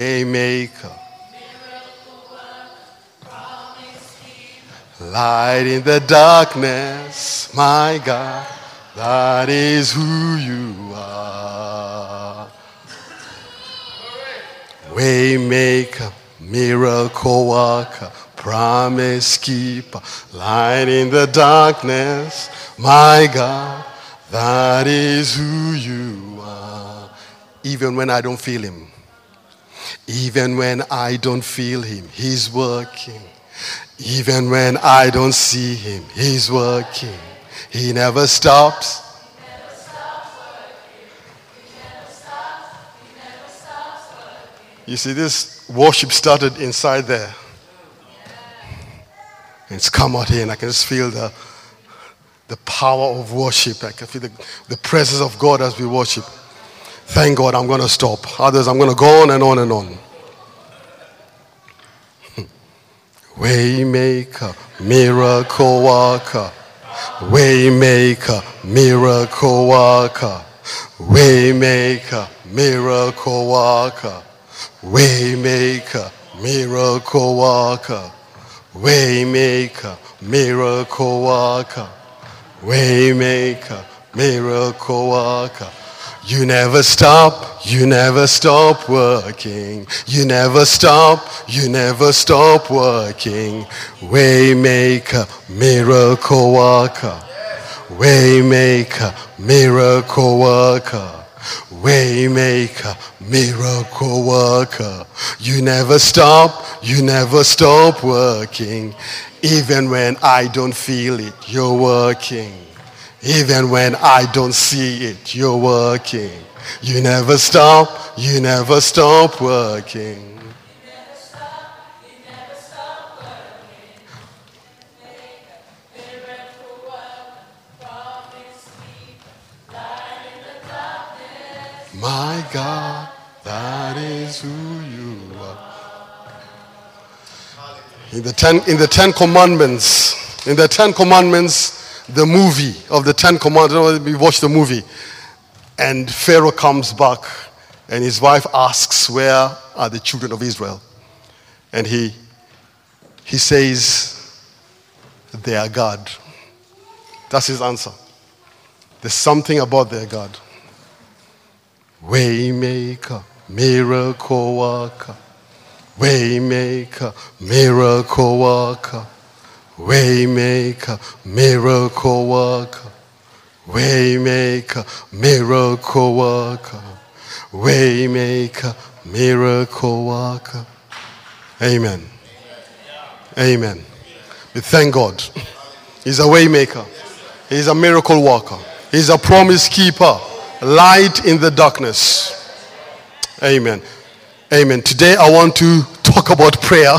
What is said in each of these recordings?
Waymaker. Light in the darkness, my God, that is who you are. Waymaker, miracle worker, promise keeper, light in the darkness, my God, that is who you are. Even when I don't feel him, even when I don't feel him, he's working. Even when I don't see him, he's working. He never stops. You see, this worship started inside there. It's come out here, and I can just feel the, the power of worship. I can feel the, the presence of God as we worship. Thank God, I'm going to stop. Others, I'm going to go on and on and on. Waymaker, miracle worker. Waymaker, miracle worker. Waymaker, miracle worker. Waymaker, miracle worker. Waymaker, miracle worker. Waymaker, miracle worker. You never stop, you never stop working. You never stop, you never stop working. Waymaker, miracle worker. Waymaker, miracle worker. Waymaker, miracle worker. You never stop, you never stop working. Even when I don't feel it, you're working. Even when I don't see it, you're working. You never stop, you never stop working. My God, that is who you are. In the ten, in the Ten Commandments, in the Ten Commandments, the movie of the Ten Commandments, we watch the movie, and Pharaoh comes back, and his wife asks, "Where are the children of Israel?" And he he says, "They are God." That's his answer. There's something about their God. Waymaker, miracle worker. Waymaker, miracle worker. Waymaker, miracle worker. Waymaker, miracle worker. Waymaker, miracle worker. Amen. Amen. We thank God. He's a waymaker. He's a miracle worker. He's a promise keeper light in the darkness. Amen. Amen. Today I want to talk about prayer.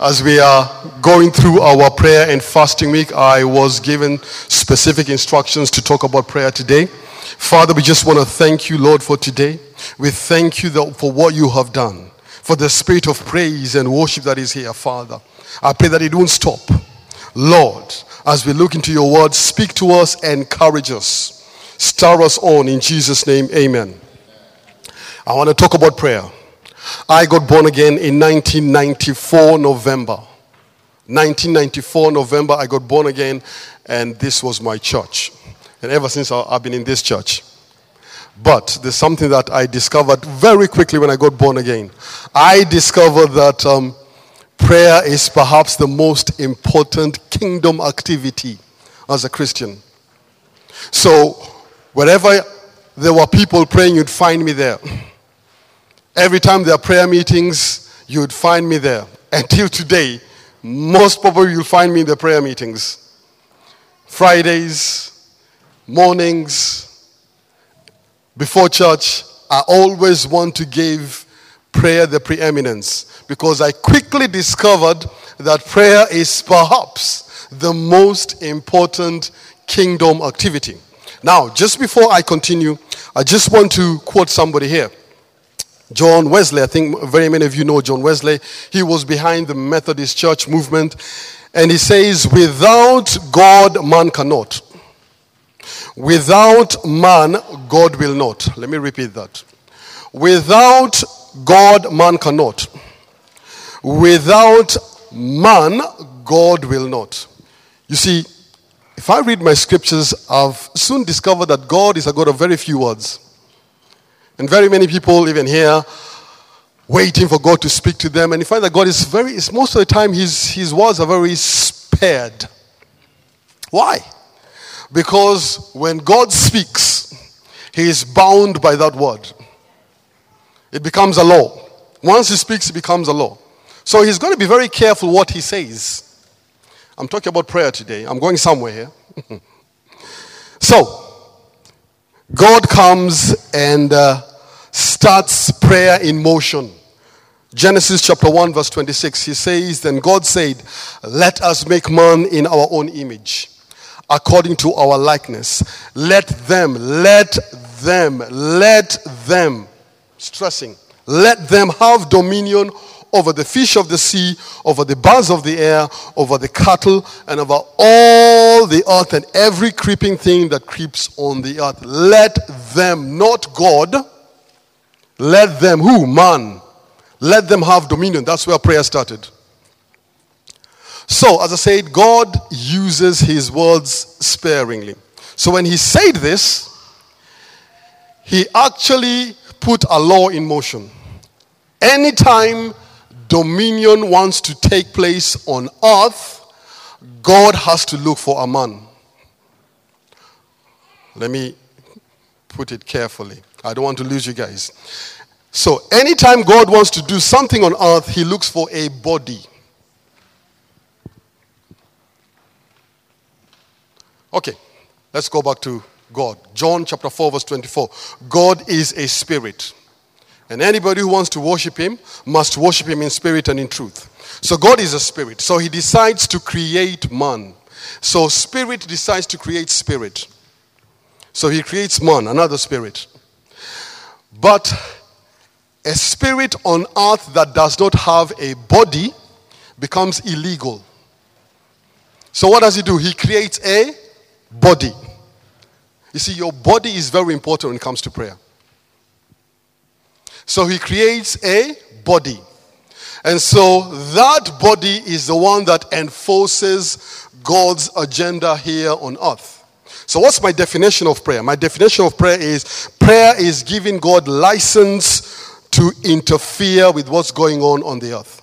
As we are going through our prayer and fasting week, I was given specific instructions to talk about prayer today. Father, we just want to thank you, Lord, for today. We thank you for what you have done, for the spirit of praise and worship that is here, Father. I pray that it won't stop. Lord, as we look into your word, speak to us, encourage us. Stir us on in Jesus' name. Amen. I want to talk about prayer. I got born again in 1994 November. 1994 November, I got born again, and this was my church. And ever since I've been in this church. But there's something that I discovered very quickly when I got born again. I discovered that um, prayer is perhaps the most important kingdom activity as a Christian. So Wherever there were people praying, you'd find me there. Every time there are prayer meetings, you'd find me there. Until today, most probably you'll find me in the prayer meetings. Fridays, mornings, before church, I always want to give prayer the preeminence because I quickly discovered that prayer is perhaps the most important kingdom activity. Now, just before I continue, I just want to quote somebody here. John Wesley, I think very many of you know John Wesley. He was behind the Methodist Church movement. And he says, Without God, man cannot. Without man, God will not. Let me repeat that. Without God, man cannot. Without man, God will not. You see, if I read my scriptures, I've soon discovered that God is a God of very few words. And very many people, even here, waiting for God to speak to them. And you find that God is very, most of the time, his, his words are very spared. Why? Because when God speaks, he is bound by that word. It becomes a law. Once he speaks, it becomes a law. So he's going to be very careful what he says. I'm talking about prayer today. I'm going somewhere here. so, God comes and uh, starts prayer in motion. Genesis chapter 1, verse 26, he says, Then God said, Let us make man in our own image, according to our likeness. Let them, let them, let them, stressing, let them have dominion over the fish of the sea, over the birds of the air, over the cattle, and over all the earth and every creeping thing that creeps on the earth. Let them, not God, let them, who? Man. Let them have dominion. That's where prayer started. So, as I said, God uses his words sparingly. So, when he said this, he actually put a law in motion. Anytime dominion wants to take place on earth, God has to look for a man. Let me put it carefully. I don't want to lose you guys. So, anytime God wants to do something on earth, he looks for a body. Okay, let's go back to God. John chapter 4, verse 24. God is a spirit. And anybody who wants to worship him must worship him in spirit and in truth. So God is a spirit. So he decides to create man. So spirit decides to create spirit. So he creates man, another spirit. But a spirit on earth that does not have a body becomes illegal. So what does he do? He creates a body. You see, your body is very important when it comes to prayer. So he creates a body. And so that body is the one that enforces God's agenda here on earth. So, what's my definition of prayer? My definition of prayer is prayer is giving God license to interfere with what's going on on the earth.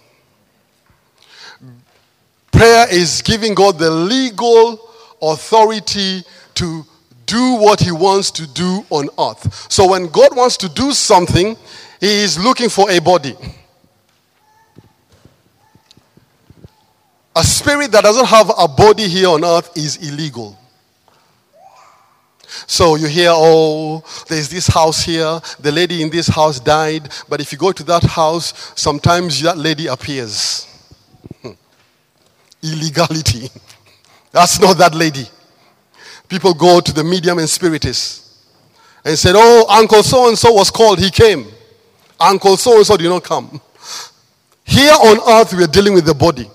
Prayer is giving God the legal authority to do what he wants to do on earth. So, when God wants to do something, he is looking for a body. A spirit that doesn't have a body here on earth is illegal. So you hear, oh, there's this house here. The lady in this house died. But if you go to that house, sometimes that lady appears. Hmm. Illegality. That's not that lady. People go to the medium and spiritists and said, oh, Uncle so and so was called. He came. Uncle so and so did not come. Here on earth, we are dealing with the body.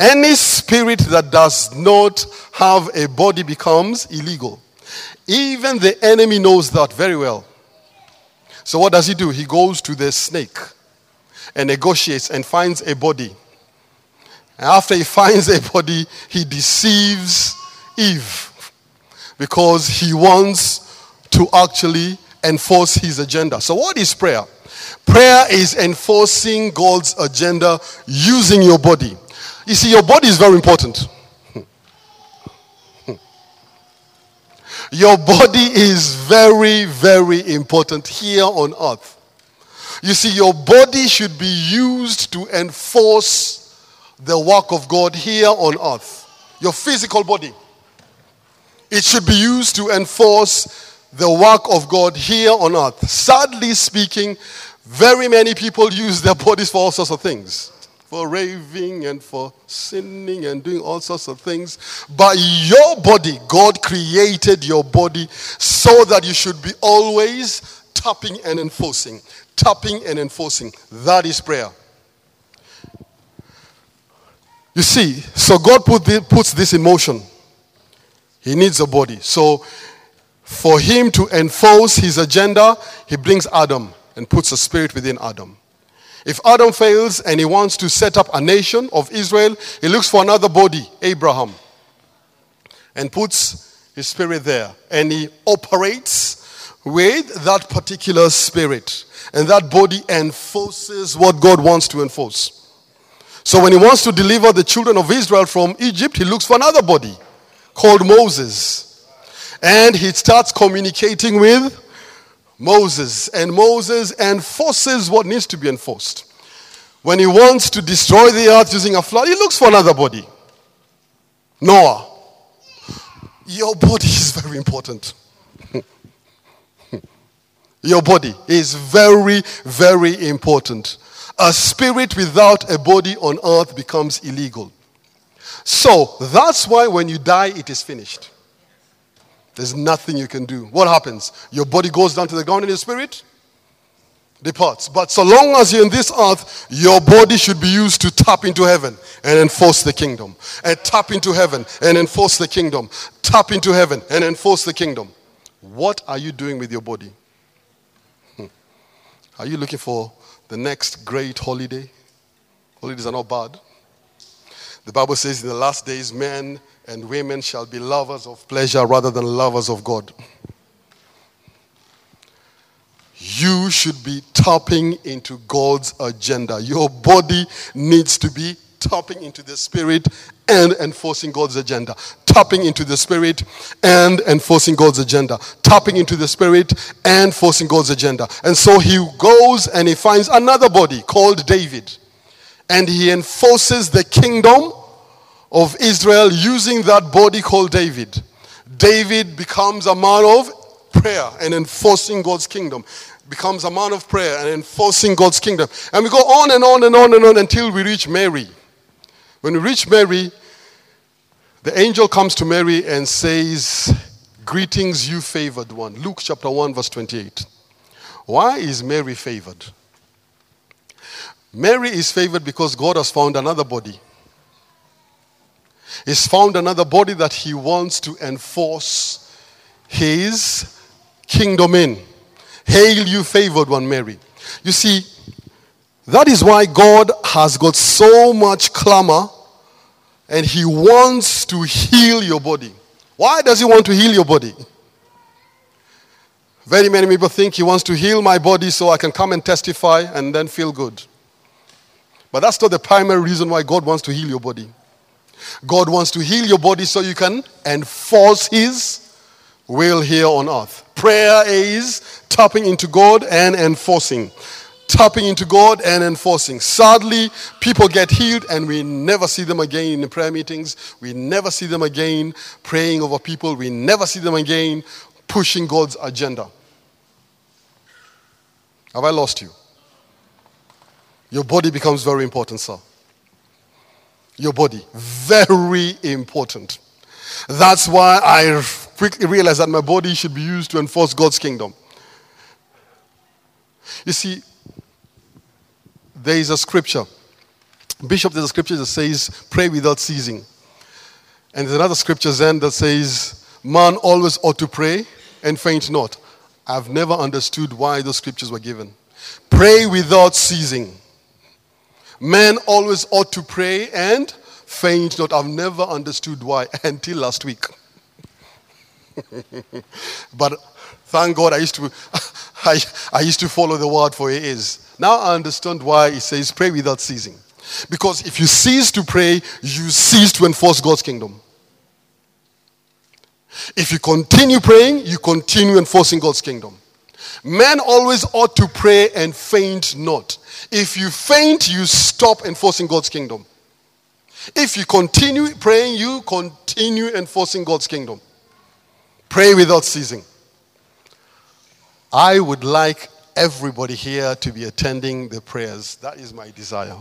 Any spirit that does not have a body becomes illegal. Even the enemy knows that very well. So, what does he do? He goes to the snake and negotiates and finds a body. After he finds a body, he deceives Eve because he wants to actually enforce his agenda. So, what is prayer? Prayer is enforcing God's agenda using your body. You see, your body is very important. Your body is very, very important here on earth. You see, your body should be used to enforce the work of God here on earth. Your physical body. It should be used to enforce the work of God here on earth. Sadly speaking, very many people use their bodies for all sorts of things for raving and for sinning and doing all sorts of things. But your body, God created your body so that you should be always tapping and enforcing. Tapping and enforcing. That is prayer. You see, so God put the, puts this in motion. He needs a body. So for him to enforce his agenda, he brings Adam. and puts a spirit within Adam. If Adam fails and he wants to set up a nation of Israel, he looks for another body, Abraham, and puts his spirit there. And he operates with that particular spirit. And that body enforces what God wants to enforce. So when he wants to deliver the children of Israel from Egypt, he looks for another body called Moses. And he starts communicating with Moses. And Moses enforces what needs to be enforced. When he wants to destroy the earth using a flood, he looks for another body. Noah. Your body is very important. Your body is very, very important. A spirit without a body on earth becomes illegal. So that's why when you die, it is finished. There's nothing you can do. What happens? Your body goes down to the ground and your spirit departs. But so long as you're in this earth, your body should be used to tap into heaven and enforce the kingdom. And tap into heaven and enforce the kingdom. Tap into heaven and enforce the kingdom. What are you doing with your body? Hmm. Are you looking for the next great holiday. Holidays are not bad. The Bible says in the last days, men and women shall be lovers of pleasure rather than lovers of God. You should be tapping into God's agenda. Your body needs to be tapping into the Spirit and enforcing God's agenda. Tapping into the Spirit and enforcing God's agenda. Tapping into the Spirit and forcing God's agenda. And so he goes and he finds another body called David. And he enforces the kingdom of Israel using that body called David. David becomes a man of prayer and enforcing God's kingdom becomes a man of prayer and enforcing God's kingdom. And we go on and on and on and on until we reach Mary. When we reach Mary, the angel comes to Mary and says, Greetings, you favored one. Luke chapter 1, verse 28. Why is Mary favored? Mary is favored because God has found another body. He's found another body that he wants to enforce his kingdom in. Hail, you favored one, Mary. You see, that is why God has got so much clamor and He wants to heal your body. Why does He want to heal your body? Very many people think He wants to heal my body so I can come and testify and then feel good. But that's not the primary reason why God wants to heal your body. God wants to heal your body so you can enforce His will here on earth. Prayer is tapping into God and enforcing tapping into God and enforcing. Sadly, people get healed and we never see them again in the prayer meetings. We never see them again praying over people. We never see them again pushing God's agenda. Have I lost you? Your body becomes very important, sir. Your body, very important. That's why I quickly realized that my body should be used to enforce God's kingdom. You see, there is a scripture. Bishop, there's a scripture that says, pray without ceasing. And there's another scripture then that says, man always ought to pray and faint not. I've never understood why those scriptures were given. Pray without ceasing. Men always ought to pray and faint not. I've never understood why until last week. but thank God I used to I, I used to follow the word for it is. Now I understand why it says pray without ceasing. Because if you cease to pray, you cease to enforce God's kingdom. If you continue praying, you continue enforcing God's kingdom. Men always ought to pray and faint not. If you faint, you stop enforcing God's kingdom. If you continue praying, you continue enforcing God's kingdom. Pray without ceasing. I would like everybody here to be attending the prayers. That is my desire.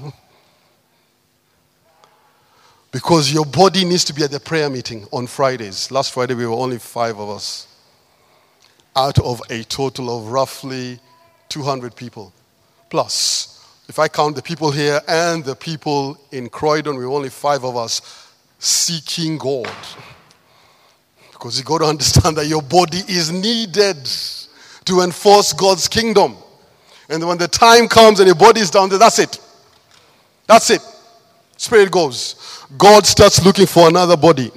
Because your body needs to be at the prayer meeting on Fridays. Last Friday, we were only five of us out of a total of roughly 200 people. Plus, if I count the people here and the people in Croydon, we were only five of us seeking God. Because you got to understand that your body is needed to enforce God's kingdom. And when the time comes and your body is down there, that's it. That's it. Spirit goes. God starts looking for another body.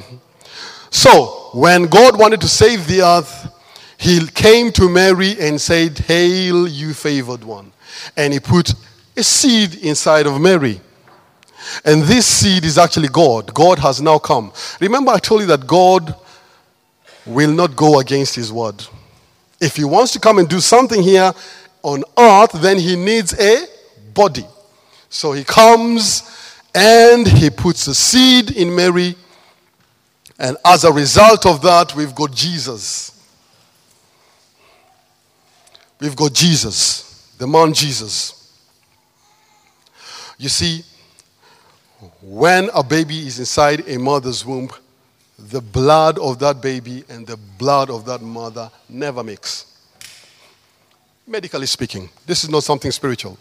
So, when God wanted to save the earth, he came to Mary and said, Hail, you favored one. And he put a seed inside of Mary. And this seed is actually God. God has now come. Remember, I told you that God will not go against his word. If he wants to come and do something here on earth, then he needs a body. So he comes and he puts a seed in Mary. And as a result of that, we've got Jesus. We've got Jesus, the man Jesus. You see, when a baby is inside a mother's womb, the blood of that baby and the blood of that mother never mix. Medically speaking, this is not something spiritual.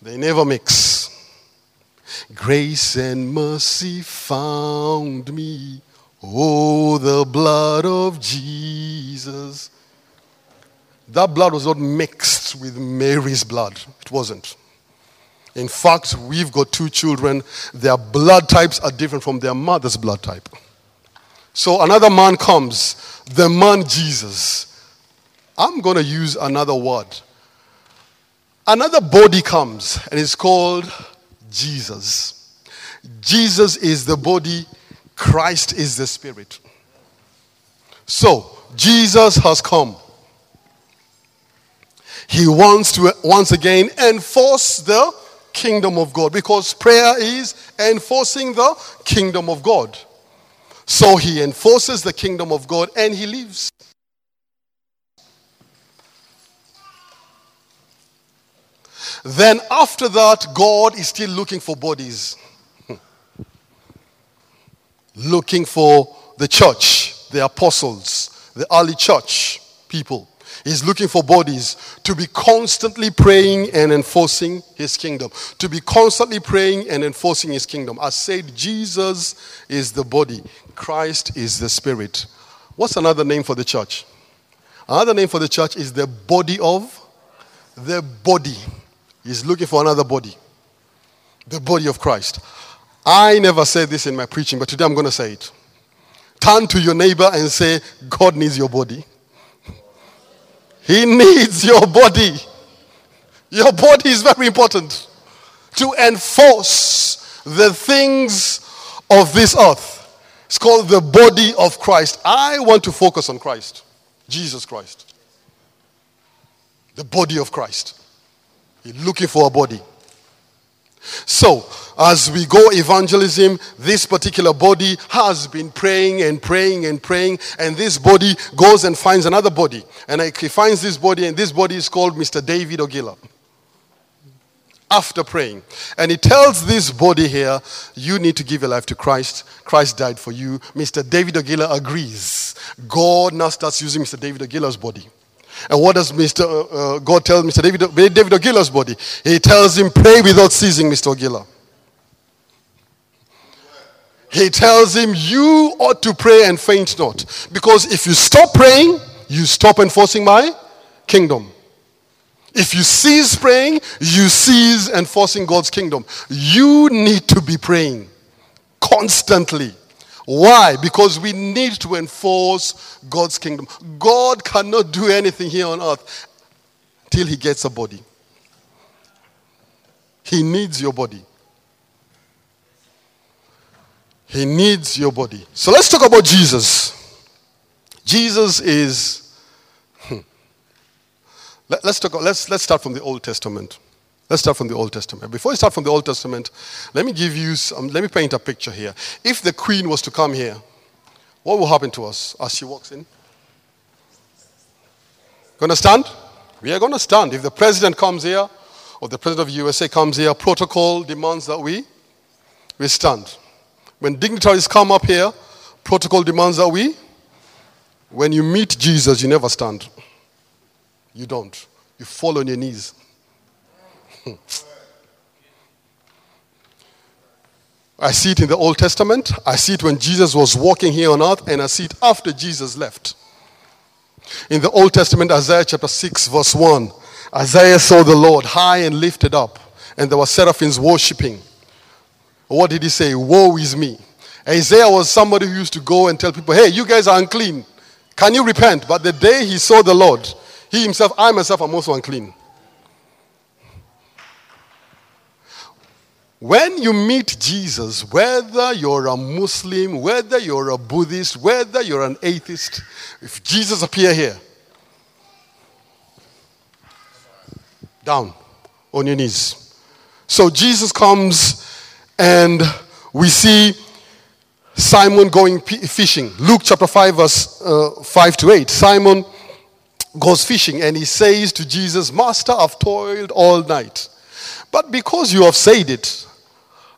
They never mix. Grace and mercy found me. Oh, the blood of Jesus. That blood was not mixed with Mary's blood. It wasn't. In fact, we've got two children. Their blood types are different from their mother's blood type. So another man comes, the man Jesus. I'm going to use another word. Another body comes, and it's called Jesus. Jesus is the body, Christ is the spirit. So, Jesus has come. He wants to once again enforce the kingdom of God because prayer is enforcing the kingdom of God. So he enforces the kingdom of God and he leaves. Then, after that, God is still looking for bodies. looking for the church, the apostles, the early church people. He's looking for bodies to be constantly praying and enforcing his kingdom. To be constantly praying and enforcing his kingdom. I said, Jesus is the body, Christ is the spirit. What's another name for the church? Another name for the church is the body of the body. He's looking for another body. The body of Christ. I never said this in my preaching, but today I'm going to say it. Turn to your neighbor and say, God needs your body. He needs your body. Your body is very important to enforce the things of this earth. It's called the body of Christ. I want to focus on Christ, Jesus Christ. The body of Christ. You're looking for a body. So, as we go evangelism, this particular body has been praying and praying and praying, and this body goes and finds another body. And he finds this body, and this body is called Mr. David Ogila. After praying. And he tells this body here, You need to give your life to Christ. Christ died for you. Mr. David Ogila agrees. God now starts using Mr. David Ogila's body. And what does Mr. Uh, uh, God tell Mr. David, David body? He tells him, pray without ceasing, Mr. Ogila. He tells him, you ought to pray and faint not. Because if you stop praying, you stop enforcing my kingdom. If you cease praying, you cease enforcing God's kingdom. You need to be praying constantly. Why? Because we need to enforce God's kingdom. God cannot do anything here on earth till he gets a body. He needs your body. He needs your body. So let's talk about Jesus. Jesus is. Hmm. Let, us talk. Let's let's start from the Old Testament. Let's start from the Old Testament. Before we start from the Old Testament, let me give you some, let me paint a picture here. If the queen was to come here, what will happen to us as she walks in? Gonna stand? We are gonna stand. If the president comes here, or the president of the USA comes here, protocol demands that we we stand. When dignitaries come up here, protocol demands that we when you meet Jesus, you never stand. You don't. You fall on your knees. I see it in the Old Testament. I see it when Jesus was walking here on earth, and I see it after Jesus left. In the Old Testament, Isaiah chapter 6, verse 1, Isaiah saw the Lord high and lifted up, and there were seraphims worshipping. What did he say? Woe is me. Isaiah was somebody who used to go and tell people, hey, you guys are unclean. Can you repent? But the day he saw the Lord, he himself, I myself am also unclean. When you meet Jesus, whether you're a Muslim, whether you're a Buddhist, whether you're an atheist, if Jesus appear here, down on your knees. So Jesus comes and we see Simon going fishing. Luke chapter 5, verse uh, 5 to 8. Simon goes fishing and he says to Jesus, Master, I've toiled all night. But because you have said it,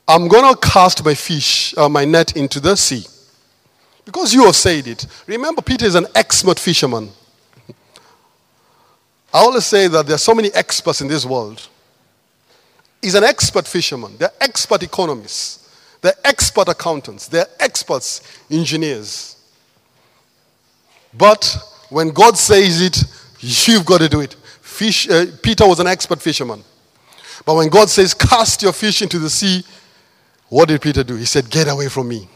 I'm going to cast my fish, uh, my net into the sea. Because you have said it. Remember, Peter is an expert fisherman. I always say that there are so many experts in this world. He's an expert fisherman. They're expert economists. They're expert accountants. They're experts engineers. But when God says it, you've got to do it. Fish, uh, Peter was an expert fisherman. But when God says, cast your fish into the sea, what did Peter do? He said, Get away from me.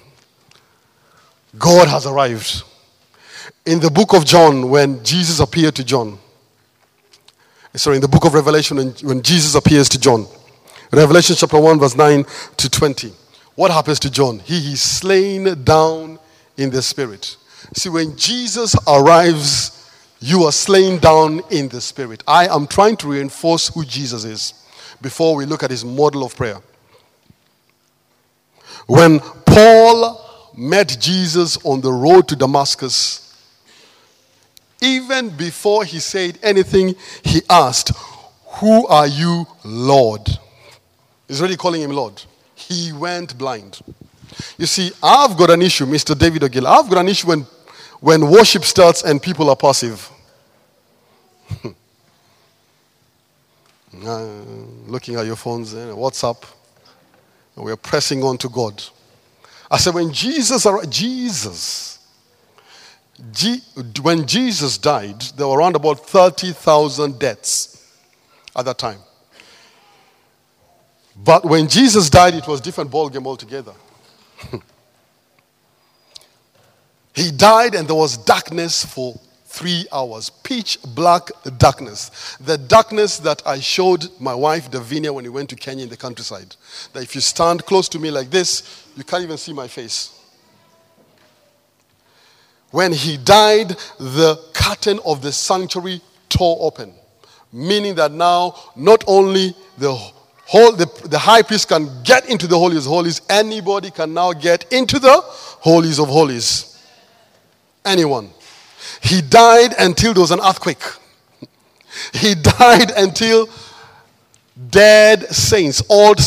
God has arrived. In the book of John, when Jesus appeared to John, sorry, in the book of Revelation, when Jesus appears to John, Revelation chapter 1, verse 9 to 20, what happens to John? He is slain down in the spirit. See, when Jesus arrives, you are slain down in the spirit. I am trying to reinforce who Jesus is before we look at his model of prayer. When Paul met Jesus on the road to Damascus, even before he said anything, he asked, Who are you, Lord? He's really calling him Lord. He went blind. You see, I've got an issue, Mr. David O'Gill. I've got an issue when, when worship starts and people are passive. uh, looking at your phones, uh, WhatsApp. We're pressing on to God. I said, when Jesus, Jesus, when Jesus died, there were around about 30,000 deaths at that time. But when Jesus died, it was different ballgame altogether. he died and there was darkness for three hours. Pitch black darkness. The darkness that I showed my wife, Davinia, when we went to Kenya in the countryside. That if you stand close to me like this, you can't even see my face. When he died, the curtain of the sanctuary tore open, meaning that now not only the whole, the, the high priest can get into the holies of holies, anybody can now get into the holies of holies. Anyone. He died until there was an earthquake. He died until dead saints, Old,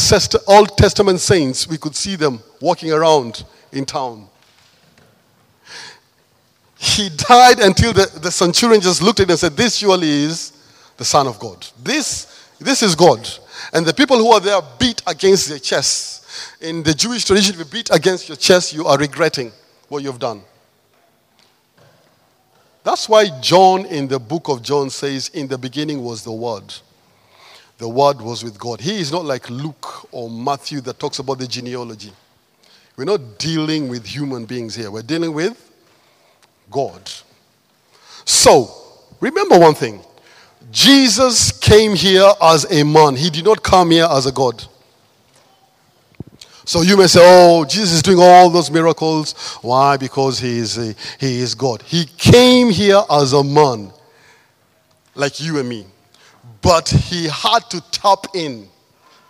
Old Testament saints, we could see them walking around in town. He died until the, the centurion just looked at him and said, This surely is the Son of God. This, this is God. And the people who are there beat against their chests. In the Jewish tradition, if you beat against your chest, you are regretting what you've done. That's why John in the book of John says, In the beginning was the Word. The Word was with God. He is not like Luke or Matthew that talks about the genealogy. We're not dealing with human beings here, we're dealing with God. So, remember one thing Jesus came here as a man, he did not come here as a God. So you may say, oh, Jesus is doing all those miracles. Why? Because he is, a, he is God. He came here as a man, like you and me. But he had to tap in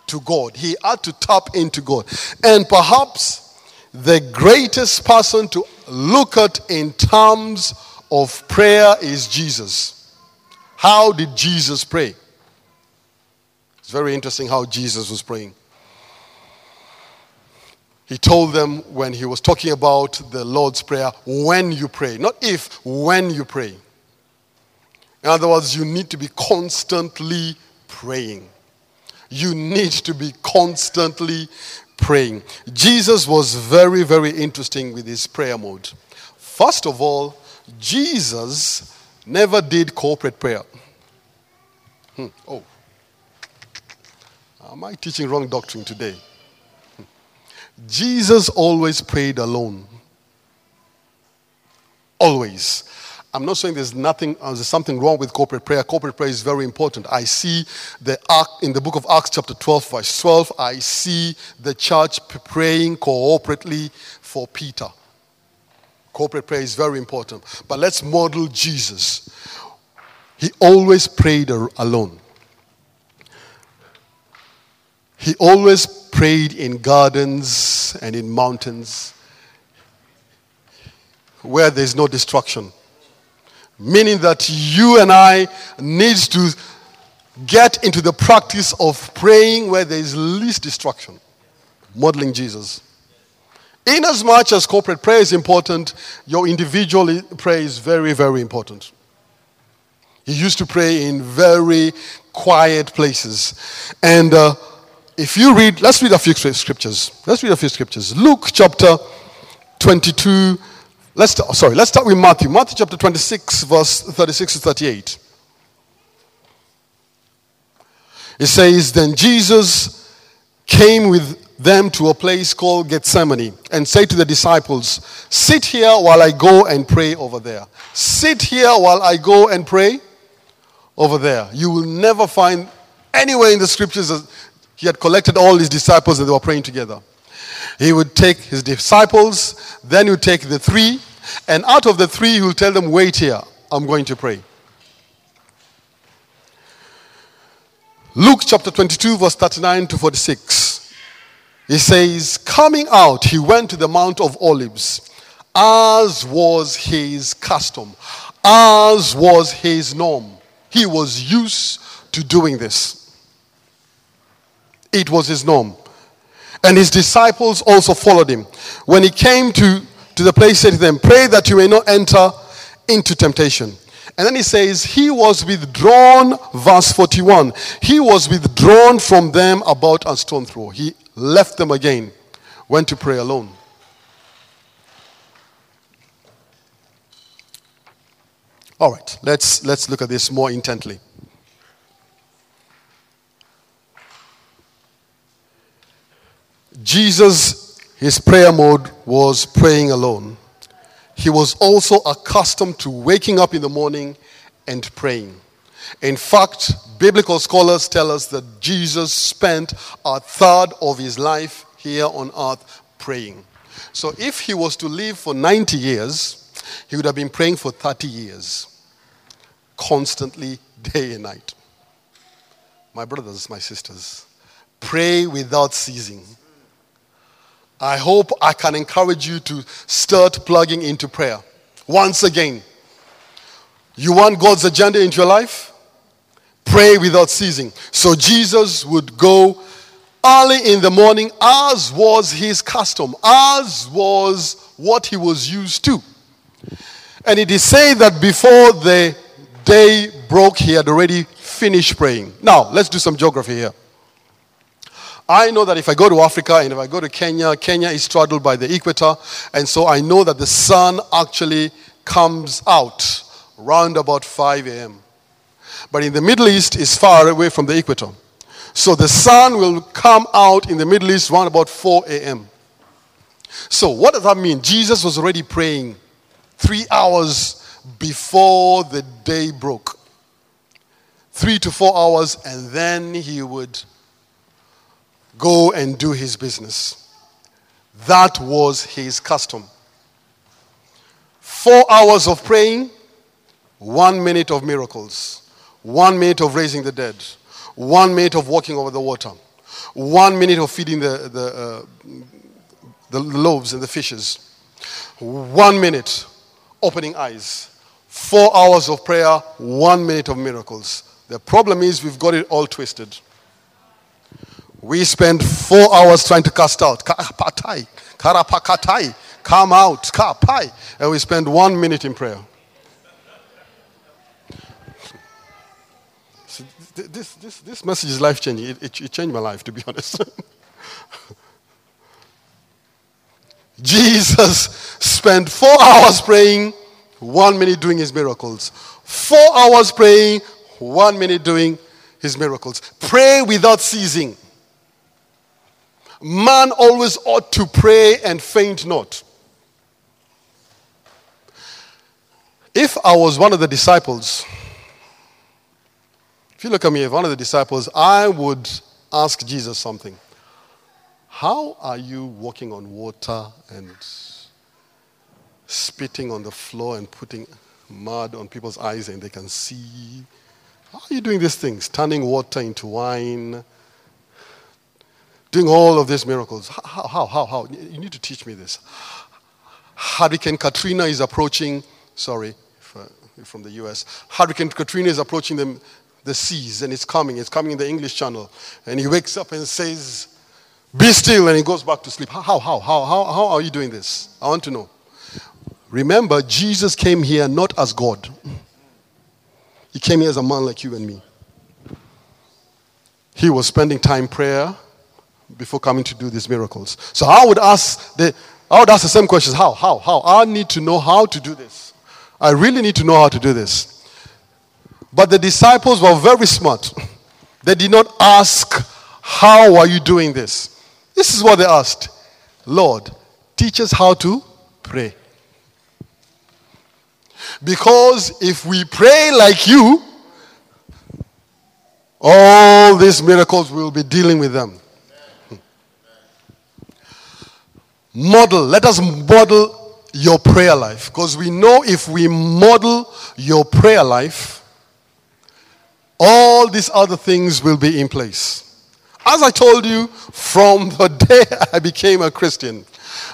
to God. He had to tap into God. And perhaps the greatest person to look at in terms of prayer is Jesus. How did Jesus pray? It's very interesting how Jesus was praying. He told them when he was talking about the Lord's Prayer, when you pray. Not if, when you pray. In other words, you need to be constantly praying. You need to be constantly praying. Jesus was very, very interesting with his prayer mode. First of all, Jesus never did corporate prayer. Hmm. Oh. Am I teaching wrong doctrine today? Jesus always prayed alone. Always. I'm not saying there's nothing, uh, there's something wrong with corporate prayer. Corporate prayer is very important. I see the ark in the book of Acts, chapter 12, verse 12. I see the church praying cooperatively for Peter. Corporate prayer is very important. But let's model Jesus. He always prayed alone. He always prayed in gardens and in mountains where there's no destruction. Meaning that you and I need to get into the practice of praying where there is least destruction. Modeling Jesus. In as much as corporate prayer is important, your individual prayer is very, very important. He used to pray in very quiet places. And uh, if you read, let's read a few scriptures. Let's read a few scriptures. Luke chapter 22, Let's start, oh, sorry, let's start with Matthew. Matthew chapter 26, verse 36 to 38. It says, Then Jesus came with them to a place called Gethsemane and said to the disciples, Sit here while I go and pray over there. Sit here while I go and pray over there. You will never find anywhere in the scriptures he had collected all his disciples and they were praying together. He would take his disciples, then he would take the three, and out of the three, he will tell them, Wait here, I'm going to pray. Luke chapter 22, verse 39 to 46. He says, Coming out, he went to the Mount of Olives, as was his custom, as was his norm. He was used to doing this. It was his norm. And his disciples also followed him. When he came to, to the place, he said to them, Pray that you may not enter into temptation. And then he says, He was withdrawn, verse 41. He was withdrawn from them about a stone throw. He left them again, went to pray alone. All right, let's, let's look at this more intently. Jesus, his prayer mode was praying alone. He was also accustomed to waking up in the morning and praying. In fact, biblical scholars tell us that Jesus spent a third of his life here on earth praying. So if he was to live for 90 years, he would have been praying for 30 years, constantly, day and night. My brothers, my sisters, pray without ceasing. I hope I can encourage you to start plugging into prayer. Once again, you want God's agenda into your life? Pray without ceasing. So Jesus would go early in the morning, as was his custom, as was what he was used to. And it is said that before the day broke, he had already finished praying. Now, let's do some geography here. I know that if I go to Africa and if I go to Kenya, Kenya is straddled by the equator. And so I know that the sun actually comes out round about 5 a.m. But in the Middle East, it's far away from the equator. So the sun will come out in the Middle East around about 4 a.m. So what does that mean? Jesus was already praying three hours before the day broke. Three to four hours, and then he would go and do his business. That was his custom. Four hours of praying, one minute of miracles, one minute of raising the dead, one minute of walking over the water, one minute of feeding the, the, uh, the loaves and the fishes, one minute opening eyes, four hours of prayer, one minute of miracles. The problem is we've got it all twisted. We spend four hours trying to cast out. Karapatai, karapakatai, come out, kapai. And we spend one minute in prayer. this, this, this message is life changing. It, it, it changed my life, to be honest. Jesus spent four hours praying, one minute doing his miracles. Four hours praying, one minute doing his miracles. Pray without ceasing. Man always ought to pray and faint not. If I was one of the disciples, if you look at me, if one of the disciples, I would ask Jesus something. How are you walking on water and spitting on the floor and putting mud on people's eyes and they can see? How are you doing these things? Turning water into wine, doing all of these miracles. How, how, how, how? You need to teach me this. Hurricane Katrina is approaching, sorry, uh, from the US. Hurricane Katrina is approaching them, the seas and it's coming. It's coming in the English Channel. And he wakes up and says, Be still, and he goes back to sleep. How, how, how, how, how are you doing this? I want to know. Remember, Jesus came here not as God, he came here as a man like you and me. He was spending time prayer before coming to do these miracles. So I would ask the I would ask the same questions. How? How? How? I need to know how to do this. I really need to know how to do this. But the disciples were very smart. They did not ask, How are you doing this? This is what they asked Lord, teach us how to pray. Because if we pray like you, all these miracles will be dealing with them. Model, let us model your prayer life. Because we know if we model your prayer life, all these other things will be in place. As I told you, from the day I became a Christian,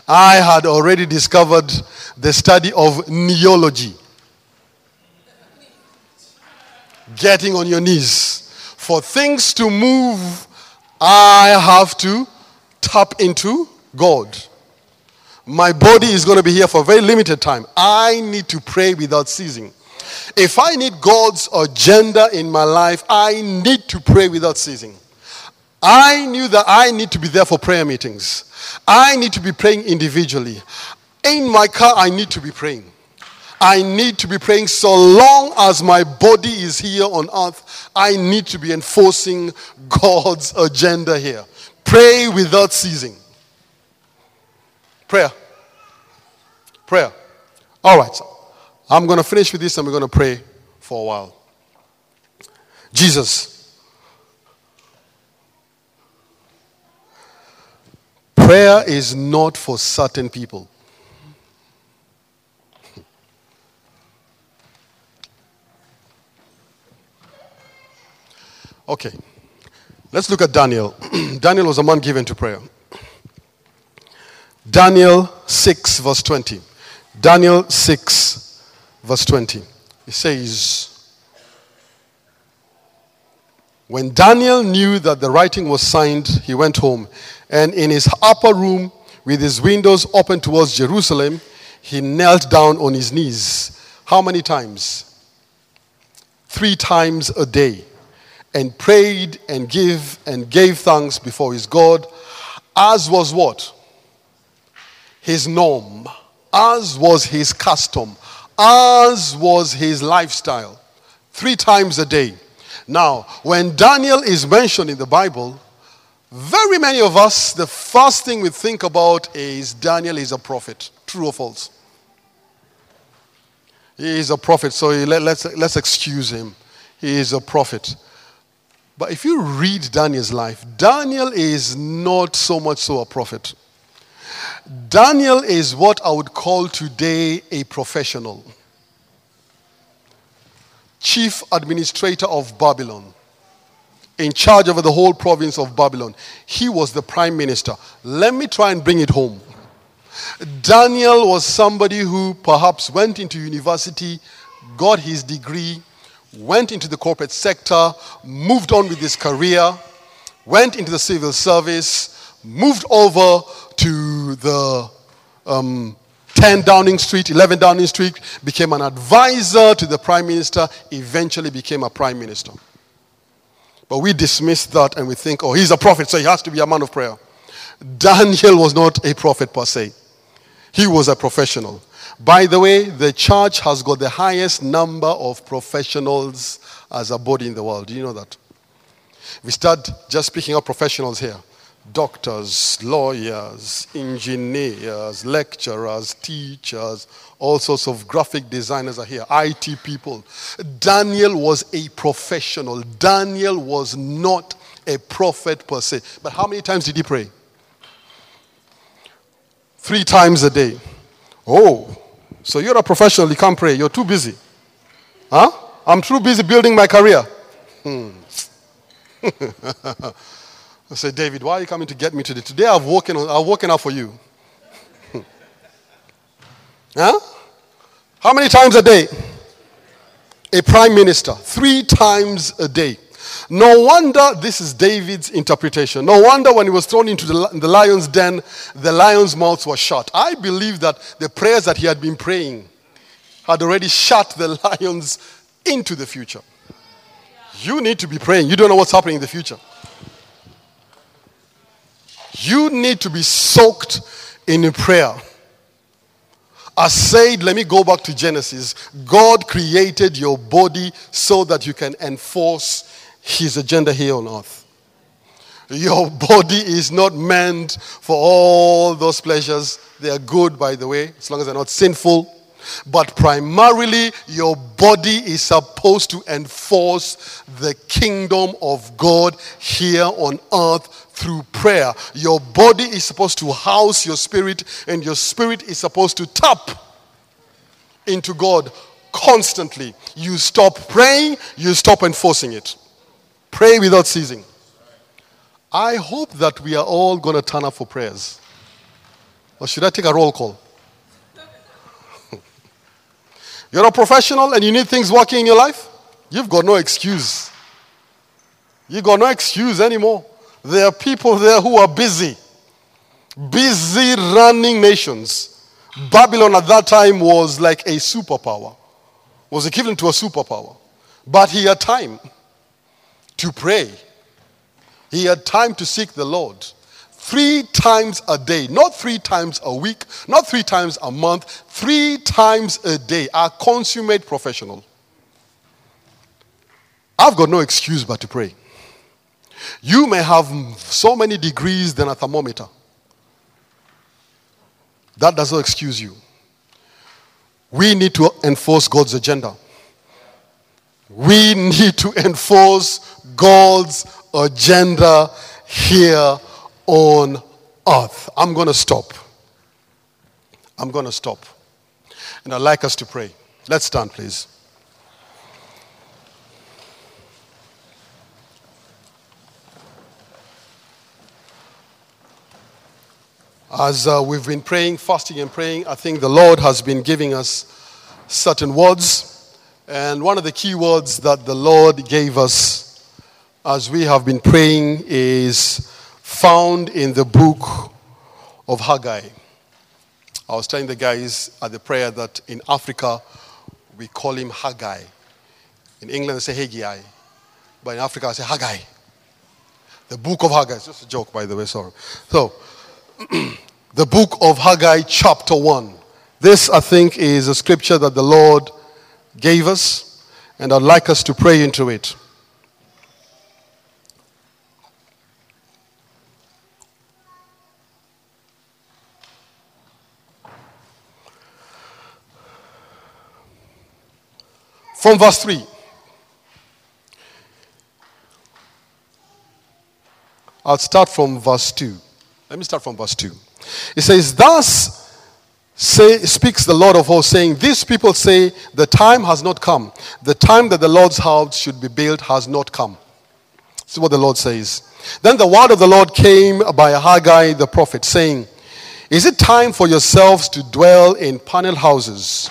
I had already discovered the study of kneeology. Getting on your knees. For things to move, I have to tap into God. My body is going to be here for a very limited time. I need to pray without ceasing. If I need God's agenda in my life, I need to pray without ceasing. I knew that I need to be there for prayer meetings. I need to be praying individually. In my car, I need to be praying. I need to be praying so long as my body is here on earth. I need to be enforcing God's agenda here. Pray without ceasing. Prayer. Prayer. All right. I'm going to finish with this and we're going to pray for a while. Jesus. Prayer is not for certain people. Okay. Let's look at Daniel. Daniel was a man given to prayer. Daniel 6, verse 20. Daniel 6, verse 20. It says, When Daniel knew that the writing was signed, he went home, and in his upper room, with his windows open towards Jerusalem, he knelt down on his knees. How many times? Three times a day. And prayed and gave and gave thanks before his God, as was what? His norm, as was his custom as was his lifestyle, three times a day. Now, when Daniel is mentioned in the Bible, very many of us, the first thing we think about is Daniel is a prophet. True or false? He is a prophet, so let, let's, let's excuse him. He is a prophet. But if you read Daniel's life, Daniel is not so much so a prophet. Daniel is what I would call today a professional. Chief administrator of Babylon, in charge over the whole province of Babylon. He was the prime minister. Let me try and bring it home. Daniel was somebody who perhaps went into university, got his degree, went into the corporate sector, moved on with his career, went into the civil service, moved over to the um, 10 Downing Street, 11 Downing Street, became an advisor to the prime minister, eventually became a prime minister. But we dismiss that and we think, oh, he's a prophet, so he has to be a man of prayer. Daniel was not a prophet per se, he was a professional. By the way, the church has got the highest number of professionals as a body in the world. Do you know that? We start just picking up professionals here doctors, lawyers, engineers, lecturers, teachers, all sorts of graphic designers are here, IT people. Daniel was a professional. Daniel was not a prophet per se. But how many times did he pray? Three times a day. Oh, so you're a professional, you can't pray. You're too busy. Huh? I'm too busy building my career. Hmm. I said, David, why are you coming to get me today? Today I've woken, I've woken up for you. huh? How many times a day? A prime minister. Three times a day. No wonder this is David's interpretation. No wonder when he was thrown into the, the lion's den, the lion's mouth was shut. I believe that the prayers that he had been praying had already shut the lions into the future. You need to be praying. You don't know what's happening in the future. You need to be soaked in prayer. I said, let me go back to Genesis. God created your body so that you can enforce his agenda here on earth. Your body is not meant for all those pleasures. They are good, by the way, as long as they're not sinful. But primarily, your body is supposed to enforce the kingdom of God here on earth through prayer. Your body is supposed to house your spirit, and your spirit is supposed to tap into God constantly. You stop praying, you stop enforcing it. Pray without ceasing. I hope that we are all going to turn up for prayers. Or should I take a roll call? You're a professional and you need things working in your life? You've got no excuse. You've got no excuse anymore. There are people there who are busy, busy running nations. Babylon at that time was like a superpower, was equivalent to a superpower. But he had time to pray, he had time to seek the Lord three times a day, not three times a week, not three times a month, three times a day. A consummate professional. I've got no excuse but to pray. You may have so many degrees than a thermometer. That does not excuse you. We need to enforce God's agenda. We need to enforce God's agenda here on earth. I'm going to stop. I'm going to stop. And I'd like us to pray. Let's stand, please. As uh, we've been praying, fasting, and praying, I think the Lord has been giving us certain words. And one of the key words that the Lord gave us as we have been praying is found in the book of Haggai. I was telling the guys at the prayer that in Africa we call him Haggai. In England they say Haggai, but in Africa I say Haggai. The book of Haggai. It's just a joke, by the way, sorry. So, the book of Haggai, chapter 1. This, I think, is a scripture that the Lord gave us, and I'd like us to pray into it. From verse 3. I'll start from verse 2. Let me start from verse 2. It says, Thus say, speaks the Lord of hosts, saying, These people say, The time has not come. The time that the Lord's house should be built has not come. This is what the Lord says. Then the word of the Lord came by Haggai the prophet, saying, Is it time for yourselves to dwell in panel houses?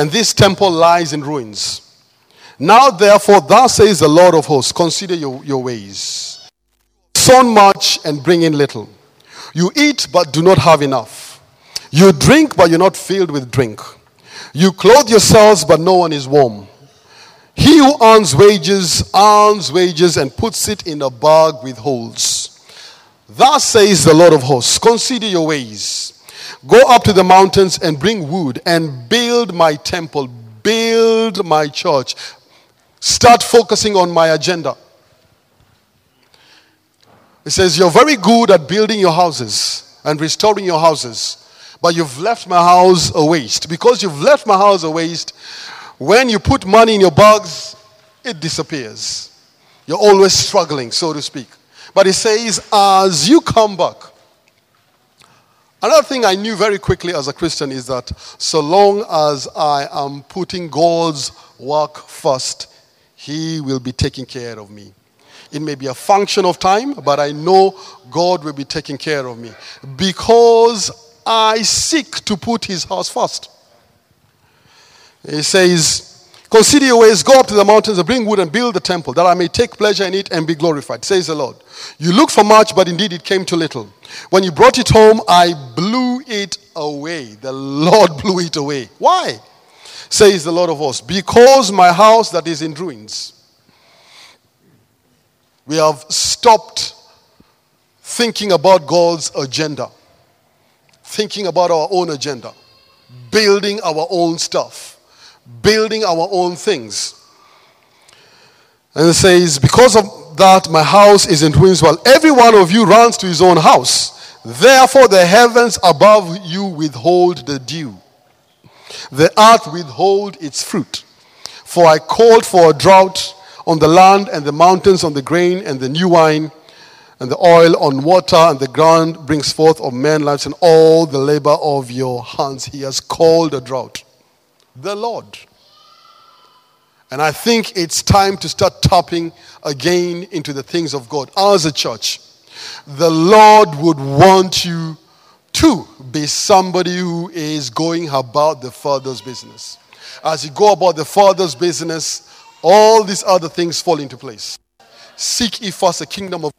And this temple lies in ruins. Now, therefore, thus says the Lord of hosts, consider your, your ways. Sow much and bring in little. You eat but do not have enough. You drink but you're not filled with drink. You clothe yourselves but no one is warm. He who earns wages earns wages and puts it in a bag with holes. Thus says the Lord of hosts Consider your ways. Go up to the mountains and bring wood and build my temple, build my church. Start focusing on my agenda. It says, You're very good at building your houses and restoring your houses, but you've left my house a waste. Because you've left my house a waste, when you put money in your bags, it disappears. You're always struggling, so to speak. But it says, As you come back, Another thing I knew very quickly as a Christian is that so long as I am putting God's work first, He will be taking care of me. It may be a function of time, but I know God will be taking care of me because I seek to put His house first. He says, Consider your ways, go up to the mountains and bring wood and build the temple, that I may take pleasure in it and be glorified, says the Lord. You look for much, but indeed it came to little. When you brought it home, I blew it away. The Lord blew it away. Why? Says the Lord of hosts. Because my house that is in ruins. We have stopped thinking about God's agenda, thinking about our own agenda, building our own stuff, building our own things. And it says, Because of that, my house is in ruins, while every one of you runs to his own house. Therefore, the heavens above you withhold the dew, the earth withhold its fruit. For I called for a drought on the land and the mountains on the grain and the new wine and the oil on water and the ground brings forth of men lives and all the labor of your hands. He has called a drought. The Lord. And I think it's time to start tapping again into the things of God as a church. The Lord would want you to be somebody who is going about the Father's business. As you go about the Father's business, all these other things fall into place. Seek ye first the kingdom of